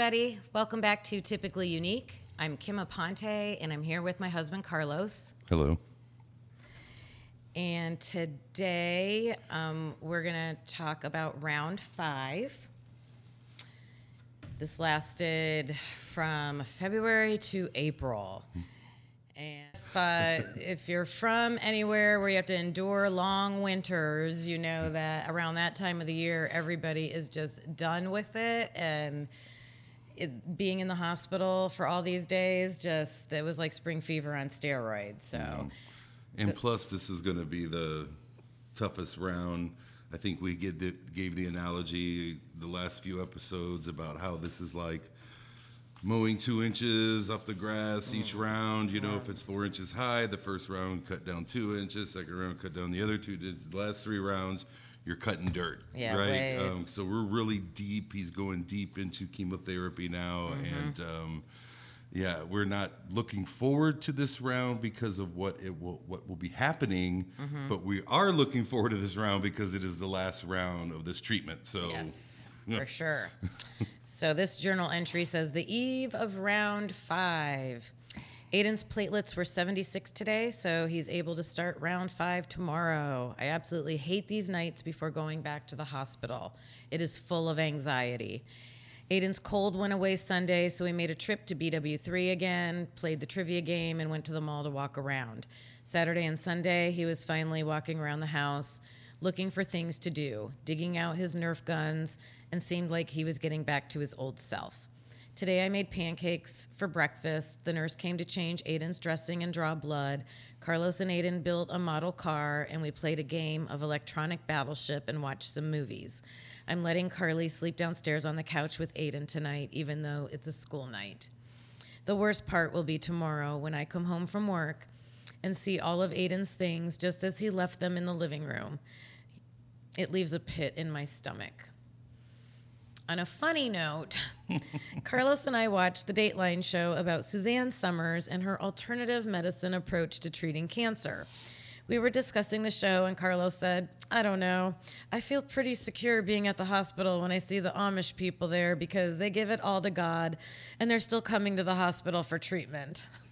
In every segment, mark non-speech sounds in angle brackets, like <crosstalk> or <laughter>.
everybody. Welcome back to Typically Unique. I'm Kim Aponte, and I'm here with my husband, Carlos. Hello. And today um, we're going to talk about round five. This lasted from February to April. And if, uh, <laughs> if you're from anywhere where you have to endure long winters, you know that around that time of the year, everybody is just done with it. And it, being in the hospital for all these days, just it was like spring fever on steroids. So, And plus, this is going to be the toughest round. I think we the, gave the analogy the last few episodes about how this is like mowing two inches off the grass mm. each round. You know, if it's four inches high, the first round cut down two inches, second round cut down the other two. The last three rounds, you're cutting dirt. Yeah, right. way- Um, so we're really deep. He's going deep into chemotherapy now, and. Um, yeah, we're not looking forward to this round because of what it will what will be happening, but we are looking forward to this round because it is the last round of this treatment. So Yes, for sure. so this journal entry says the eve of round five. Aiden's platelets were 76 today, so he's able to start round five tomorrow. I absolutely hate these nights before going back to the hospital. It is full of anxiety. Aiden's cold went away Sunday, so we made a trip to BW3 again, played the trivia game, and went to the mall to walk around. Saturday and Sunday, he was finally walking around the house looking for things to do, digging out his Nerf guns, and seemed like he was getting back to his old self. Today I made pancakes for breakfast. The nurse came to change Aiden's dressing and draw blood. Carlos and Aiden built a model car, and we played a game of electronic battleship and watched some movies. I'm letting Carly sleep downstairs on the couch with Aiden tonight, even though it's a school night. The worst part will be tomorrow when I come home from work and see all of Aiden's things just as he left them in the living room. It leaves a pit in my stomach. On a funny note, <laughs> Carlos and I watched the Dateline show about Suzanne Somers and her alternative medicine approach to treating cancer. We were discussing the show, and Carlos said, I don't know. I feel pretty secure being at the hospital when I see the Amish people there because they give it all to God and they're still coming to the hospital for treatment. <laughs>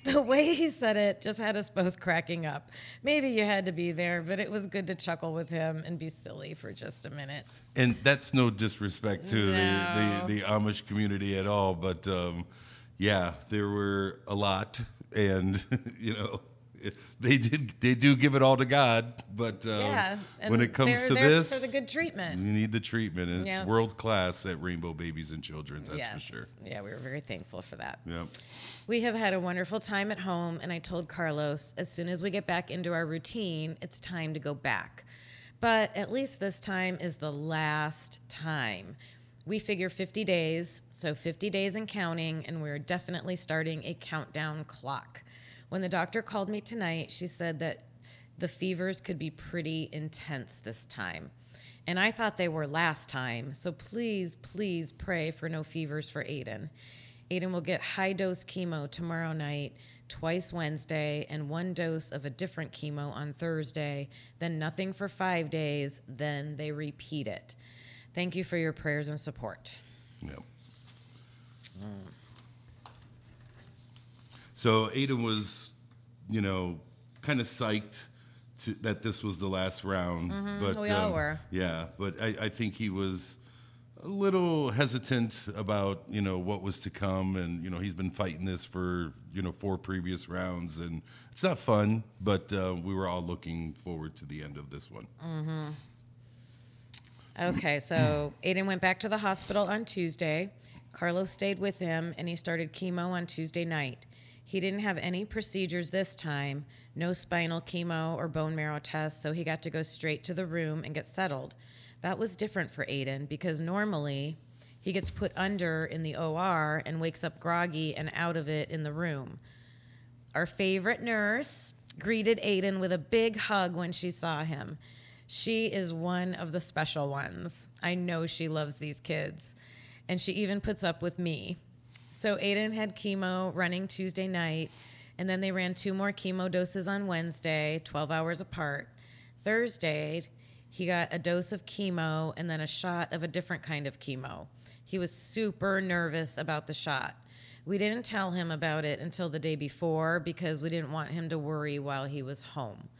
<laughs> The way he said it just had us both cracking up. Maybe you had to be there, but it was good to chuckle with him and be silly for just a minute. and that's no disrespect to No. the, the the Amish community at all, but um, yeah, there were a lot, and <laughs> you know. <laughs> They did. They do give it all to God, but um, yeah. when it comes to this, for the good treatment. you need the treatment, and Yeah. it's world class at Rainbow Babies and Children's. That's yes. for sure. Yeah, we were very thankful for that. Yep. We have had a wonderful time at home, and I told Carlos as soon as we get back into our routine, it's time to go back. But at least this time is the last time. We figure 50 days, so 50 days and counting, and we're definitely starting a countdown clock. When the doctor called me tonight, she said that the fevers could be pretty intense this time. And I thought they were last time, so please, please pray for no fevers for Aiden. Aiden will get high dose chemo tomorrow night, twice Wednesday, and one dose of a different chemo on Thursday, then nothing for five days, then they repeat it. Thank you for your prayers and support. Yep. Mm. So Aiden was, you know, kind of psyched to, that this was the last round. But Mm-hmm. um, we all were. Yeah, but I, I think he was a little hesitant about you know what was to come, and you know he's been fighting this for you know four previous rounds, and it's not fun. But uh, we were all looking forward to the end of this one. Mhm. Okay, so <clears throat> Aiden went back to the hospital on Tuesday. Carlos stayed with him and he started chemo on Tuesday night. He didn't have any procedures this time, no spinal chemo or bone marrow tests, so he got to go straight to the room and get settled. That was different for Aiden because normally he gets put under in the OR and wakes up groggy and out of it in the room. Our favorite nurse greeted Aiden with a big hug when she saw him. She is one of the special ones. I know she loves these kids. And she even puts up with me. So Aiden had chemo running Tuesday night, and then they ran two more chemo doses on Wednesday, 12 hours apart. Thursday, he got a dose of chemo and then a shot of a different kind of chemo. He was super nervous about the shot. We didn't tell him about it until the day before because we didn't want him to worry while he was home.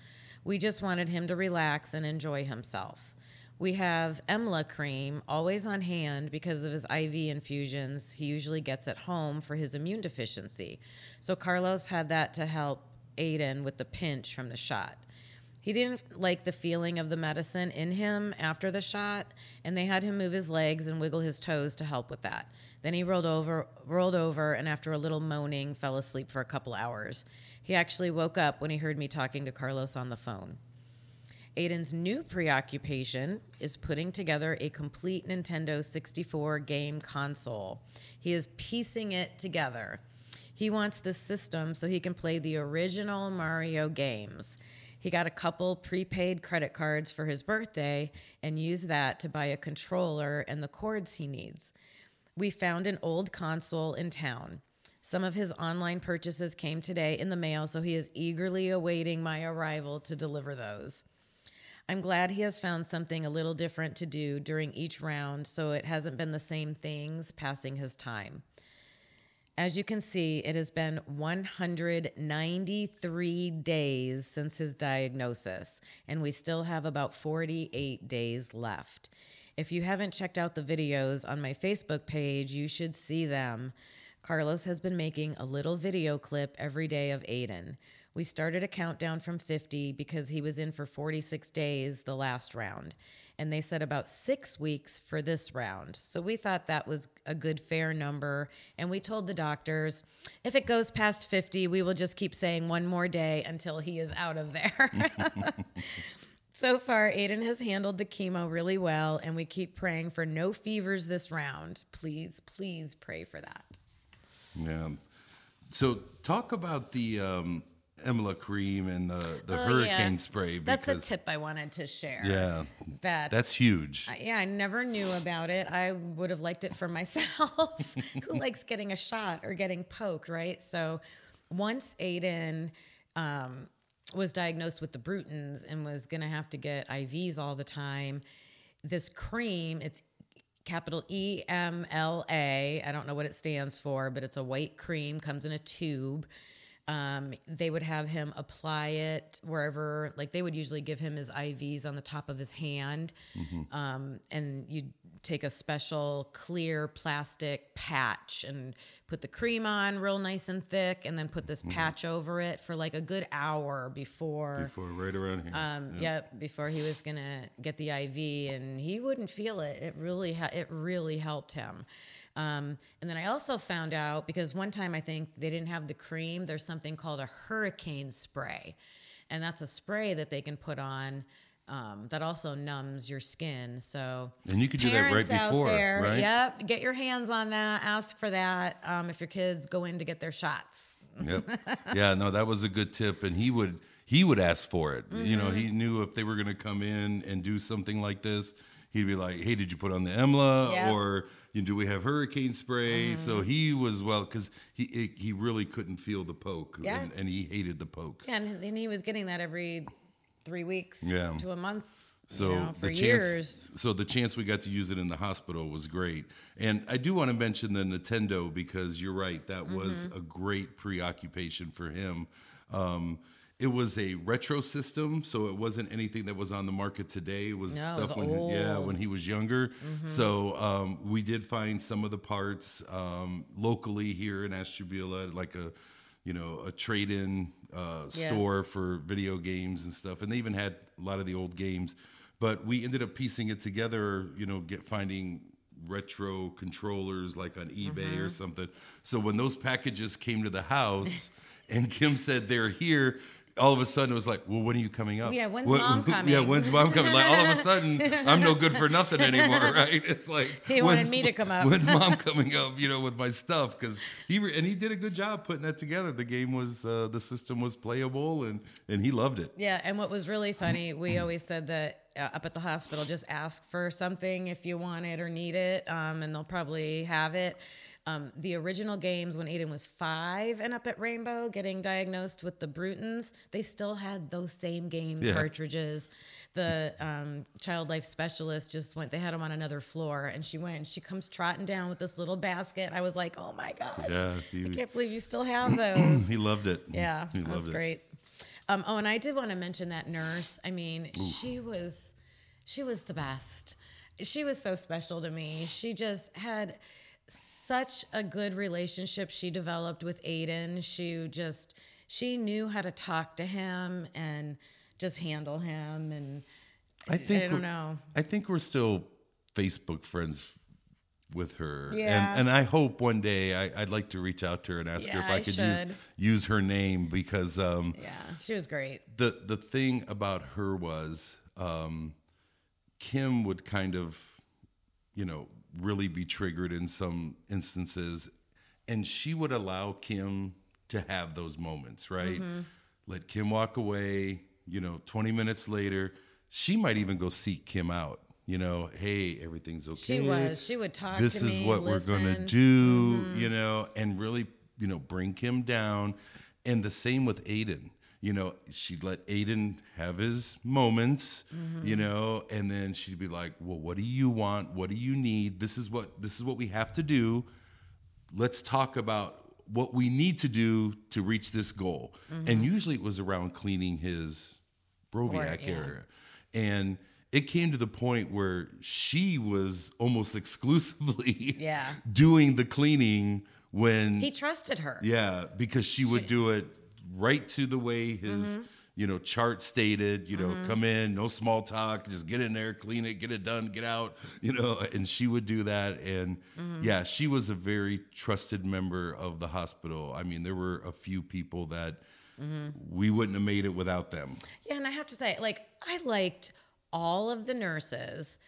We just wanted him to relax and enjoy himself. We have EMLA cream always on hand because of his IV infusions he usually gets at home for his immune deficiency. So Carlos had that to help Aiden with the pinch from the shot. He didn't like the feeling of the medicine in him after the shot, and they had him move his legs and wiggle his toes to help with that. Then he rolled over, rolled over, and after a little moaning, fell asleep for a couple hours. He actually woke up when he heard me talking to Carlos on the phone. Aiden's new preoccupation is putting together a complete Nintendo 64 game console. He is piecing it together. He wants this system so he can play the original Mario games. He got a couple prepaid credit cards for his birthday and used that to buy a controller and the cords he needs. We found an old console in town. Some of his online purchases came today in the mail, so he is eagerly awaiting my arrival to deliver those. I'm glad he has found something a little different to do during each round so it hasn't been the same things passing his time. As you can see, it has been 193 days since his diagnosis, and we still have about 48 days left. If you haven't checked out the videos on my Facebook page, you should see them. Carlos has been making a little video clip every day of Aiden. We started a countdown from 50 because he was in for 46 days the last round. And they said about six weeks for this round. So we thought that was a good, fair number. And we told the doctors if it goes past 50, we will just keep saying one more day until he is out of there. <laughs> so far, Aiden has handled the chemo really well. And we keep praying for no fevers this round. Please, please pray for that. Yeah. So talk about the um, Emla cream and the, the Oh, Hurricaine yeah. spray. That's a tip I wanted to share. Yeah, That that's huge. I- yeah, I never knew about it. I would have liked it for myself. <laughs> <laughs> Who likes getting a shot or getting poked, right? So once Aiden um, was diagnosed with the Brutons and was going to have to get IVs all the time, this cream, it's capital E M L A. I don't know what it stands for, but it's a white cream, comes in a tube. Um, they would have him apply it wherever, like they would usually give him his IVs on the top of his hand. Um, and you'd take a special clear plastic patch and put the cream on real nice and thick, and then put this patch over it for like a good hour before. Before right around here. Um, yeah. before he was gonna get the IV, and he wouldn't feel it. It really, ha- it really helped him. Um, and then I also found out because one time I think they didn't have the cream. There's something called a Hurricaine spray, and that's a spray that they can put on. Um, that also numbs your skin. So And you could do that right before, there, right? Yep, get your hands on that. Ask for that um, if your kids go in to get their shots. Yep. <laughs> Yeah, no, that was a good tip, and he would he would ask for it. You know, Mm-hmm. he knew if they were going to come in and do something like this, he'd be like, "Hey, did you put on the EMLA Yep. Or you know, do we have Hurricaine spray?" So he was well because he he really couldn't feel the poke, Yeah. and, and he hated the pokes. Yeah, and, and he was getting that every three weeks Yeah. to a month. So you know, for the chance, years. so the chance we got to use it in the hospital was great. And I do want to mention the Nintendo because you're right, that was Mm-hmm. a great preoccupation for him. Um, it was a retro system, so it wasn't anything that was on the market today. It was No, it stuff was when yeah old. Mm-hmm. when he was younger. So um, we did find some of the parts um, locally here in Ashtabula, like a you know a trade-in uh, Yeah. store for video games and stuff, and they even had a lot of the old games. But we ended up piecing it together, you know, get finding retro controllers like on eBay Mm-hmm. or something. So when those packages came to the house, <laughs> and Kim said they're here. All of a sudden, it was like, "Well, when are you coming up? Yeah, when's What- mom <laughs> Yeah, coming? when's mom coming? Like all of a sudden, I'm no good for nothing anymore, <laughs> right? It's like He wanted me to come up. When's mom <laughs> coming up? You know, with my stuff because he re- and he did a good job putting that together. The game was uh, the system was playable and and he loved it. Yeah, and what was really funny, we always said that uh, up at the hospital, just ask for something if you want it or need it, um, and they'll probably have it. Um, the original games when Aiden was five and up at Rainbow getting diagnosed with the Brutons, they still had those same game Yeah. cartridges. the um, child life specialist just went. They had him on another floor, and she went. and She comes trotting down with this little basket. I was like, "Oh my gosh! Yeah, I can't believe you still have <clears throat> those." he loved it. Yeah, he that loved was it. great. Um, oh, and I did want to mention that nurse. I mean, she was, she was the best. She was so special to me. She just had such a good relationship she developed with Aiden. She just, she knew how to talk to him and just handle him. And I think I don't know. I think we're still Facebook friends with her. Yeah. And and I hope one day I, I'd like to reach out to her and ask her if I I could use use her name because um yeah, she was great. the the thing about her was um Kim would kind of you know really be triggered in some instances and she would allow Kim to have those moments, right? Mm-hmm. Let Kim walk away, you know, 20 minutes later, she might even go seek Kim out. You know, hey, everything's okay. She was. She would talk This is me. what we're going to listen. do, you know, and really, you know, bring Kim down. And the same with Aiden. You know, she'd let Aiden have his moments, mm-hmm. you know, and then she'd be like, "Well, what do you want? What do you need? This is what this is what we have to do. Let's talk about what we need to do to reach this goal." And mm-hmm. usually it was around cleaning his Broviac yeah. area. And it came to the point where she was almost <laughs> exclusively Yeah. doing the cleaning when He trusted her. yeah because she would do it right to the way his Mm-hmm. you know chart stated you know come in no small talk just get in there clean it get it done get out <laughs> you know and she would do that and Mm-hmm. yeah she was a very trusted member of the hospital i mean there were a few people that Mm-hmm. we wouldn't have made it without them Yeah, and I have to say, like, I liked all of the nurses.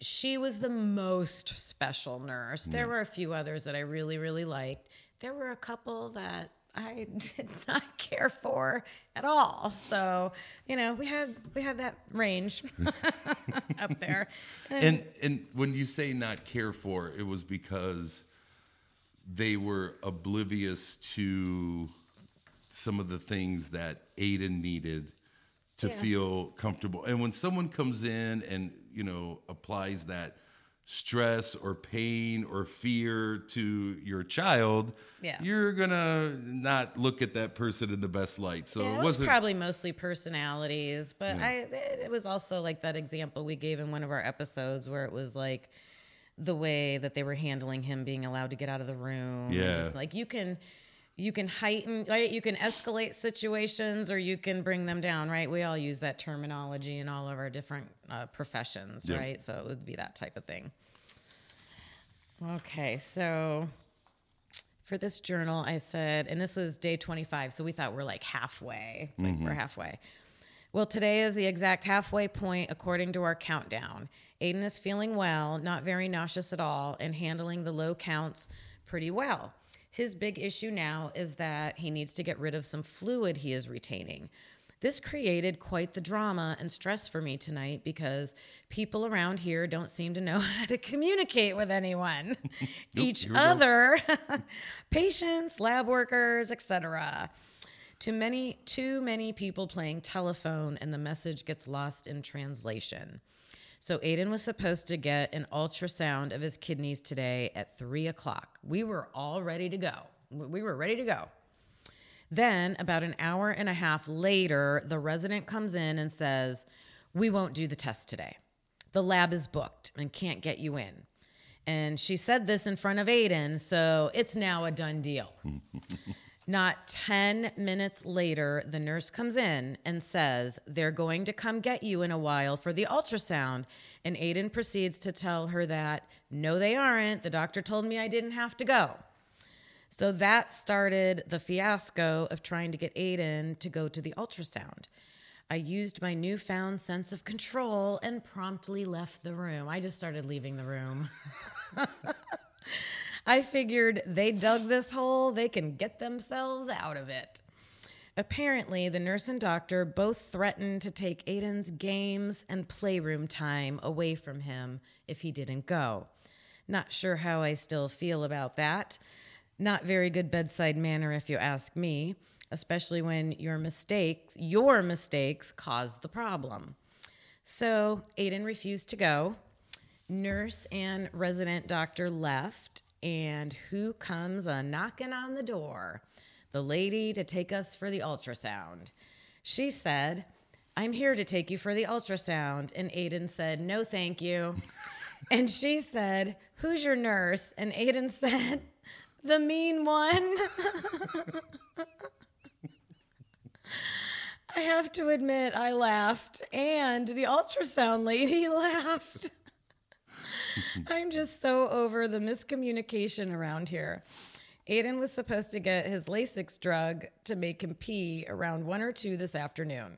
She was the most special nurse. There were a few others that I really, really liked. There were a couple that I <laughs> did not care for at all. So, you know, we had we had that range <laughs> up there. and and when you say not care for it was because they were oblivious to some of the things that Aiden needed to Yeah. feel comfortable and when someone comes in and you know applies that stress or pain or fear to your child Yeah. you're gonna not look at that person in the best light so Yeah, it it was probably mostly personalities, but I it was also like that example we gave in one of our episodes where it was like the way that they were handling him being allowed to get out of the room. Yeah. just like you can you can heighten right you can escalate situations or you can bring them down right we all use that terminology in all of our different uh, professions Yep. right so it would be that type of thing okay so for this journal, I said, and this was day 25, so we thought we're like halfway. Like we're halfway. Well, today is the exact halfway point according to our countdown. Aiden is feeling well, not very nauseous at all, and handling the low counts pretty well. His big issue now is that he needs to get rid of some fluid he is retaining. This created quite the drama and stress for me tonight because people around here don't seem to know <laughs> how to communicate with anyone, <laughs> <laughs> each we go. other, patients, lab workers, etc. Too many, too many people playing telephone, and the message gets lost in translation. So Aiden was supposed to get an ultrasound of his kidneys today at three o'clock. We were all ready to go. We were ready to go. Then, about an hour and a half later, the resident comes in and says, We won't do the test today. The lab is booked and can't get you in. And she said this in front of Aiden, so it's now a done deal. <laughs> Not 10 minutes later, the nurse comes in and says, They're going to come get you in a while for the ultrasound. And Aiden proceeds to tell her that, No, they aren't. The doctor told me I didn't have to go. So that started the fiasco of trying to get Aiden to go to the ultrasound. I used my newfound sense of control and promptly left the room. I just started leaving the room. <laughs> I figured they dug this hole, they can get themselves out of it. Apparently, the nurse and doctor both threatened to take Aiden's games and playroom time away from him if he didn't go. Not sure how I still feel about that. Not very good bedside manner, if you ask me, especially when your mistakes, your mistakes, caused the problem. So Aiden refused to go. Nurse and resident doctor left. And who comes a knocking on the door? The lady to take us for the ultrasound. She said, I'm here to take you for the ultrasound. And Aiden said, No, thank you. <laughs> and she said, Who's your nurse? And Aiden said, The mean one. <laughs> I have to admit, I laughed, and the ultrasound lady <laughs> laughed. <laughs> I'm just so over the miscommunication around here. Aiden was supposed to get his Lasix drug to make him pee around 1 or 2 this afternoon.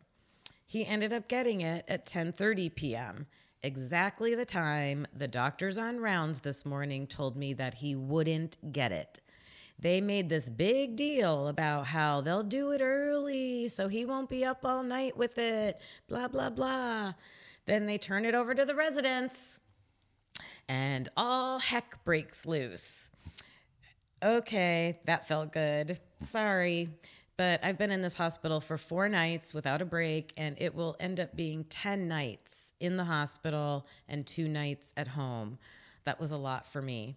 He ended up getting it at 10:30 p.m. Exactly the time the doctors on rounds this morning told me that he wouldn't get it. They made this big deal about how they'll do it early so he won't be up all night with it, blah blah blah. Then they turn it over to the residents and all heck breaks loose. Okay, that felt good. Sorry, but I've been in this hospital for four nights without a break, and it will end up being 10 nights in the hospital and two nights at home. That was a lot for me.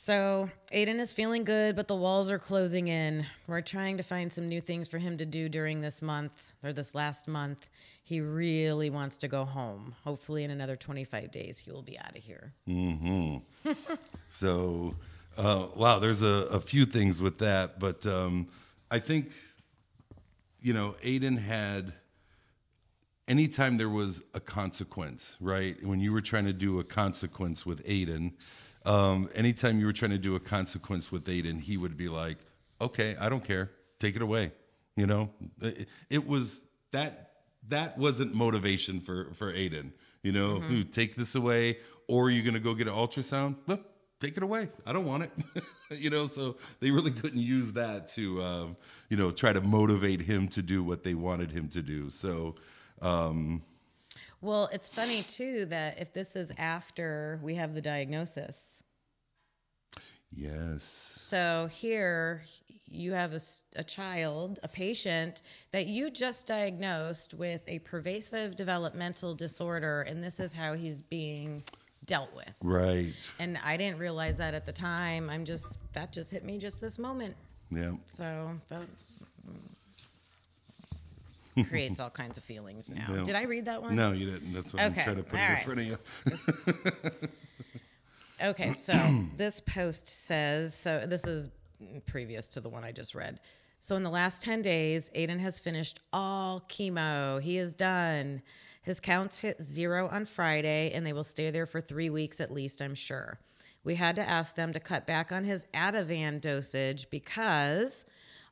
So, Aiden is feeling good, but the walls are closing in. We're trying to find some new things for him to do during this month or this last month. He really wants to go home. Hopefully, in another 25 days, he will be out of here. Hmm. <laughs> So, uh, wow, there's a, a few things with that, but um, I think, you know, Aiden had, anytime there was a consequence, right? When you were trying to do a consequence with Aiden, um, anytime you were trying to do a consequence with Aiden, he would be like, okay, I don't care, take it away. You know, it, it was that, that wasn't motivation for, for Aiden. You know, "Ooh, take this away, or you're gonna go get an ultrasound. Well, take it away. I don't want it. <laughs> you know, so they really couldn't use that to, um, you know, try to motivate him to do what they wanted him to do. So, um, Well, it's funny too that if this is after we have the diagnosis. yes, So here you have a child, a patient that you just diagnosed with a pervasive developmental disorder, and this is how he's being dealt with. right. And I didn't realize that at the time. I'm just, that just hit me just this moment. Yeah. So that creates <laughs> all kinds of feelings now. Yeah. Did I read that one? No, you didn't. That's why Okay, I'm trying to put all it in right. front of you. <laughs> Okay, so this post says so this is previous to the one I just read. So in the last 10 days, Aiden has finished all chemo. He is done. His counts hit zero on Friday, and they will stay there for three weeks at least, I'm sure. We had to ask them to cut back on his Ativan dosage because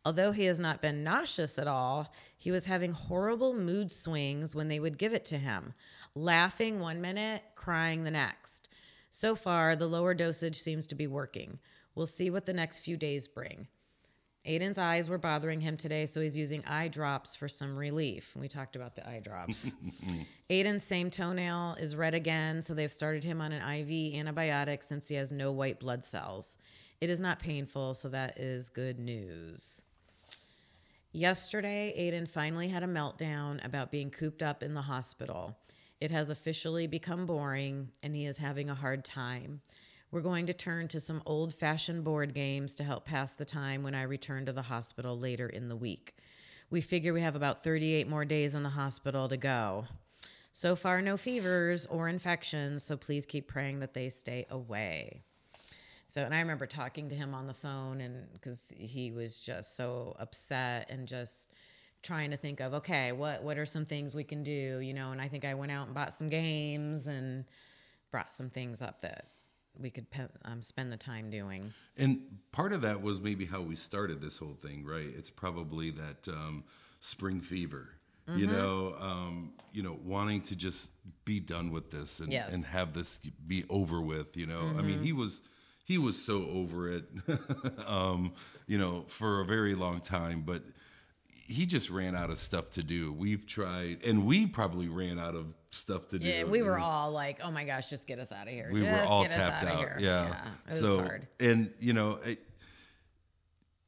although he has not been nauseous at all, he was having horrible mood swings when they would give it to him, laughing one minute, crying the next. So far, the lower dosage seems to be working. We'll see what the next few days bring. Aiden's eyes were bothering him today, so he's using eye drops for some relief. We talked about the eye drops. <laughs> Aiden's same toenail is red again, so they've started him on an IV antibiotic since he has no white blood cells. It is not painful, so that is good news. Yesterday, Aiden finally had a meltdown about being cooped up in the hospital. It has officially become boring, and he is having a hard time. We're going to turn to some old fashioned board games to help pass the time when I return to the hospital later in the week. We figure we have about 38 more days in the hospital to go. So far, no fevers or infections, so please keep praying that they stay away. So, and I remember talking to him on the phone, and because he was just so upset and just trying to think of, okay, what what are some things we can do, you know? And I think I went out and bought some games and brought some things up that we could pe- um, spend the time doing. And part of that was maybe how we started this whole thing, right? It's probably that um, spring fever, Mm-hmm. you know, um, you know, wanting to just be done with this and, Yes. Mm-hmm. and have this be over with. You know, I mean, he was he was so over it, <laughs> um, you know, for a very long time, but he just ran out of stuff to do. We've tried, and we probably ran out of stuff to do. Yeah, we were all like, "Oh my gosh, just get us out of here! we just were all tapped out. here." Yeah. it was so hard. and you know, it,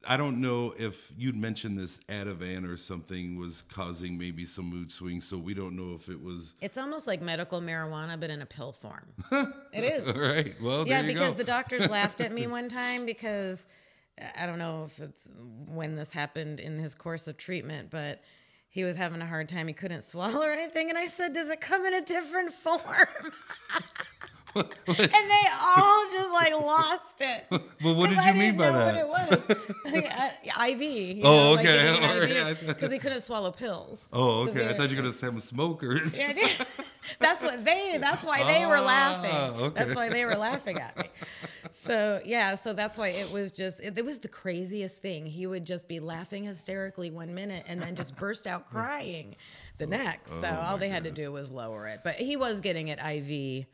I don't know if you'd mentioned this Ativan or something was causing maybe some mood swings. So we don't know if it was. It's almost like medical marijuana, but in a pill form. <laughs> it is. All right. Well, yeah, there you because go. the doctors laughed at me <laughs> one time because I don't know if it's when this happened in his course of treatment, but he was having a hard time. He couldn't <laughs> swallow or anything. And I said, Does it come in a different form? <laughs> and they all just like lost it. <laughs> Well, what did I you mean didn't by know What that? it was <laughs> Uh, IV. you Oh, know, okay. All right. Because he couldn't swallow pills. Oh, okay. they I thought you were gonna have a smoker. yeah, that's what they. That's why they were Ah, laughing. okay. That's why they were laughing at me. So yeah, so that's why it was just. It, it was the craziest thing. He would just be laughing hysterically one minute and then just burst out crying the next. So oh all they had to do was lower it. But he was getting it IV.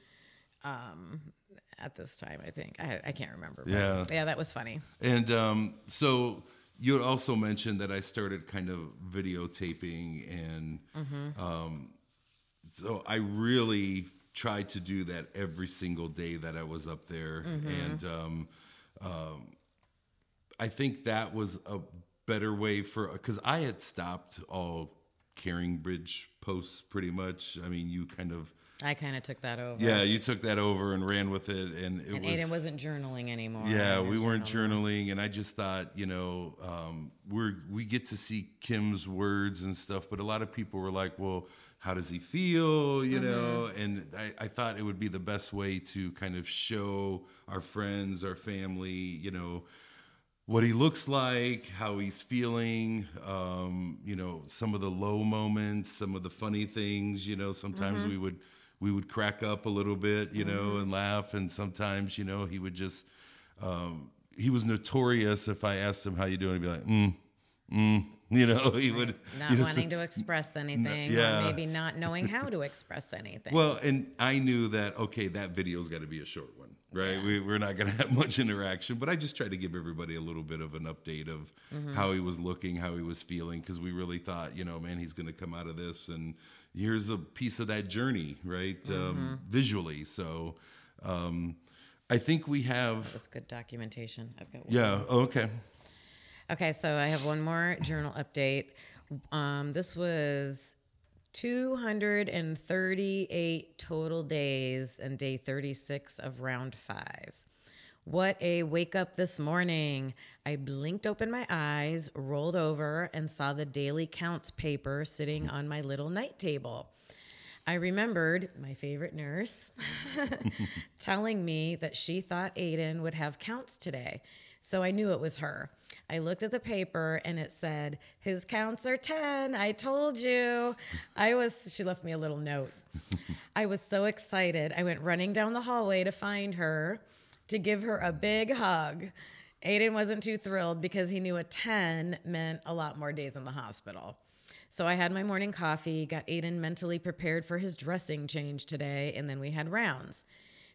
Um, at this time, I think I, I can't remember. but Yeah. yeah, that was funny. And um, so you also mentioned that I started kind of videotaping, and um, so I really tried to do that every single day that I was up there, and um, um, I think that was a better way for because I had stopped all CaringBridge posts pretty much. I mean, you kind of I kind of took that over. yeah, you took that over and ran with it, and it And was Aiden wasn't journaling anymore. yeah, we weren't journaling. and I just thought, you know, um, we're we get to see Kim's words and stuff, but a lot of people were like, well, how does he feel, you know? And I, I thought it would be the best way to kind of show our friends, our family, you know, what he looks like, how he's feeling, um, you know, some of the low moments, some of the funny things, you know, sometimes we would we would crack up a little bit, you know, and laugh and sometimes, you know, he would just um, he was notorious if I asked him how you doing, he'd be like, mm, mm, <laughs> you know, he would not you know, wanting to express anything, yeah. or maybe not knowing how to express anything. Well, and I knew that okay, that video's got to be a short one, right? We, we're not going to have much interaction, but I just tried to give everybody a little bit of an update of how he was looking, how he was feeling, because we really thought, you know, man, he's going to come out of this, and here's a piece of that journey, right? Um, visually, so um, I think we have. That's good documentation. I've got one. Yeah. Okay. Okay, so I have one more journal update. Um, this was 238 total days and day 36 of round five. What a wake up this morning. I blinked open my eyes, rolled over, and saw the daily counts paper sitting on my little night table. I remembered my favorite nurse <laughs> telling me that she thought Aiden would have counts today. So I knew it was her. I looked at the paper and it said, His counts are 10. I told you. I was, she left me a little note. I was so excited. I went running down the hallway to find her to give her a big hug. Aiden wasn't too thrilled because he knew a 10 meant a lot more days in the hospital. So I had my morning coffee, got Aiden mentally prepared for his dressing change today, and then we had rounds.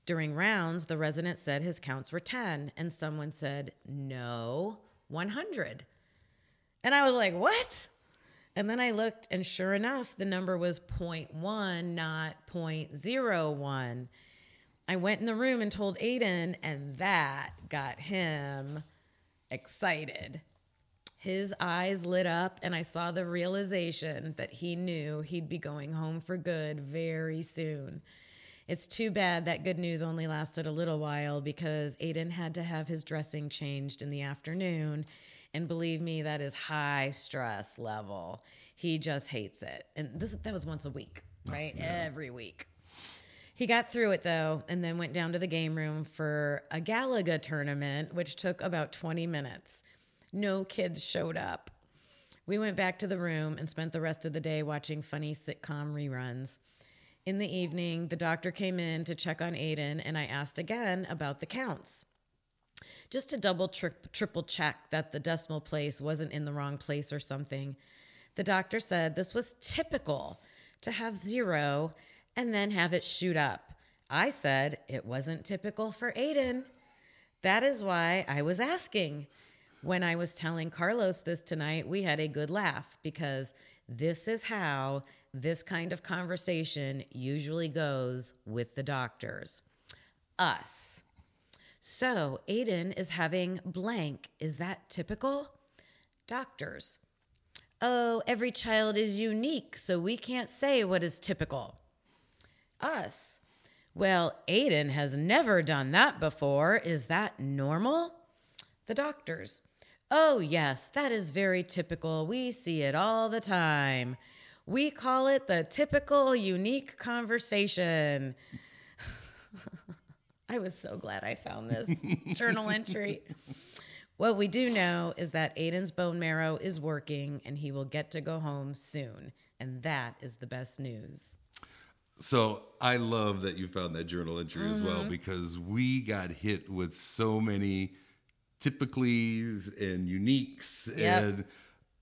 During rounds, the resident said his counts were 10, and someone said, no, 100. And I was like, what? And then I looked, and sure enough, the number was 0.1, not 0.01. I went in the room and told Aiden, and that got him excited. His eyes lit up, and I saw the realization that he knew he'd be going home for good very soon. It's too bad that good news only lasted a little while because Aiden had to have his dressing changed in the afternoon. And believe me, that is high stress level. He just hates it. And this that was once a week, right? Every week. He got through it though, and then went down to the game room for a Galaga tournament, which took about 20 minutes. No kids showed up. We went back to the room and spent the rest of the day watching funny sitcom reruns. In the evening, the doctor came in to check on Aiden, and I asked again about the counts. Just to double tri- triple check that the decimal place wasn't in the wrong place or something. The doctor said this was typical to have zero and then have it shoot up. I said it wasn't typical for Aiden. That is why I was asking. When I was telling Carlos this tonight, we had a good laugh because this is how this kind of conversation usually goes with the doctors. Us. So, Aiden is having blank. Is that typical? Doctors. Oh, every child is unique, so we can't say what is typical. Us. Well, Aiden has never done that before. Is that normal? The doctors. Oh, yes, that is very typical. We see it all the time. We call it the typical unique conversation. <laughs> I was so glad I found this <laughs> journal entry. What we do know is that Aiden's bone marrow is working and he will get to go home soon. And that is the best news. So I love that you found that journal entry as well Mm-hmm. because we got hit with so many typicallys and uniques, Yep. and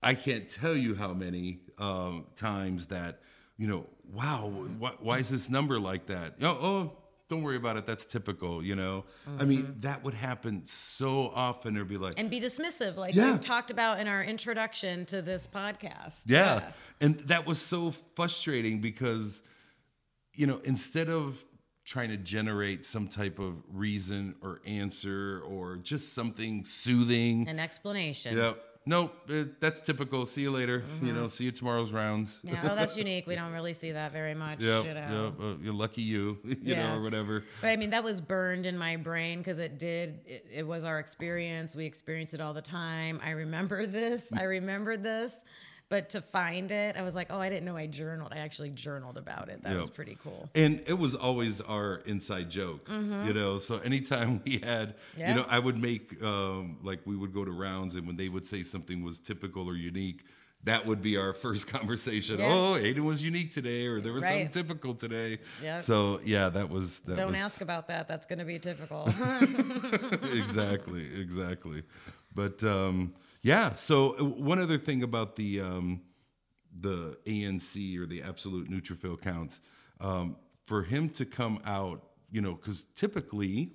I can't tell you how many um, times that you know, wow, wh- why is this number like that? Oh, oh, don't worry about it. That's typical. You know, I mean, that would happen so often. It'd be like, And be dismissive, like Yeah. we talked about in our introduction to this podcast. Yeah. And that was so frustrating because, you know, instead of trying to generate some type of reason or answer or just something soothing, An explanation. yep. Nope, uh, that's typical. See you later. You know, see you tomorrow's rounds. Yeah, oh, that's <laughs> unique. We don't really see that very much. Yep, you know. yep. Uh, you're lucky you, <laughs> you Yeah. know, or whatever. But I mean, that was burned in my brain because it did. It, it was our experience. We experienced it all the time. I remember <laughs> this. I remembered this. But to find it, I was like, oh, I didn't know I journaled. I actually journaled about it. That was pretty cool. And it was always our inside joke, you know. So anytime we had, Mm-hmm. Yeah. you know, I would make um, like we would go to rounds, and when they would say something was typical or unique, that would be our <laughs> first conversation. Yeah. Oh, Aiden was unique today, or there was Right. something typical today. Yep. So yeah, that was that. Don't was, ask about that. That's going to be typical. <laughs> exactly, exactly. But um, yeah, so uh, one other thing about the um, the ANC or the absolute neutrophil counts, um, for him to come out, you know, because typically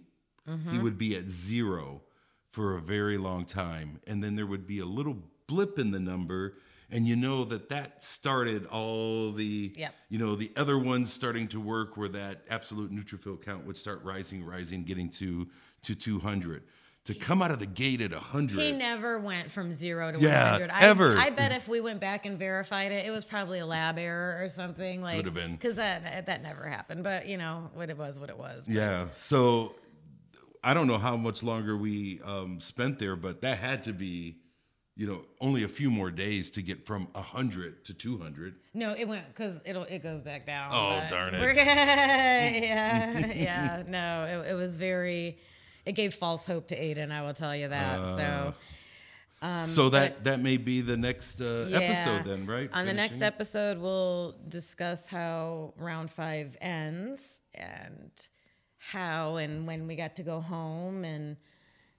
he would be at zero for a very long time, and then there would be a little blip in the number. And you know that that started all the, Yep. you know, the other ones starting to work where that absolute neutrophil count would start rising, rising, getting to to 200. To come out of the gate at 100. he never went from zero to Yeah, 100. I, ever. I bet if we went back and verified it, it was probably a lab error or something. Like, Could have been. Because that, that never happened. But, you know, what it was, what it was. Yeah. So I don't know how much longer we um, spent there, but that had to be, you know, only a few more days to get from 100 to 200. No, it went because it'll it goes back down. Oh, darn it. <laughs> yeah, <laughs> yeah. No, it, it was very. It gave false hope to Aiden. I will tell you that. so so that that may be the next uh, Um, yeah. episode then, right? On the next episode, we'll discuss how round five ends and how and when we got to go home and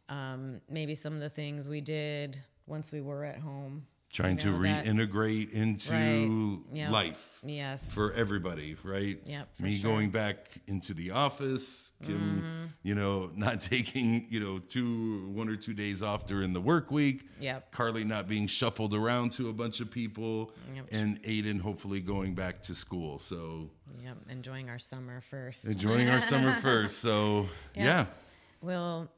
um, maybe some of the things we did once we were at home. Trying to know, that- reintegrate into Right. Yep. life Yes. for everybody, right? Yep, Me sure. going back into the office, Kim, Mm-hmm. you know, <laughs> not taking, you know, two, one or two days off during the work week. Yep. Carly not being shuffled around to a bunch of people, Yep. and Aiden hopefully going back to school. So Yep. Enjoying our summer first. enjoying our summer <laughs> first. So yeah. We'll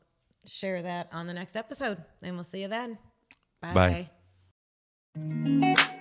share that on the next episode, and we'll see you then. Bye. Bye. Música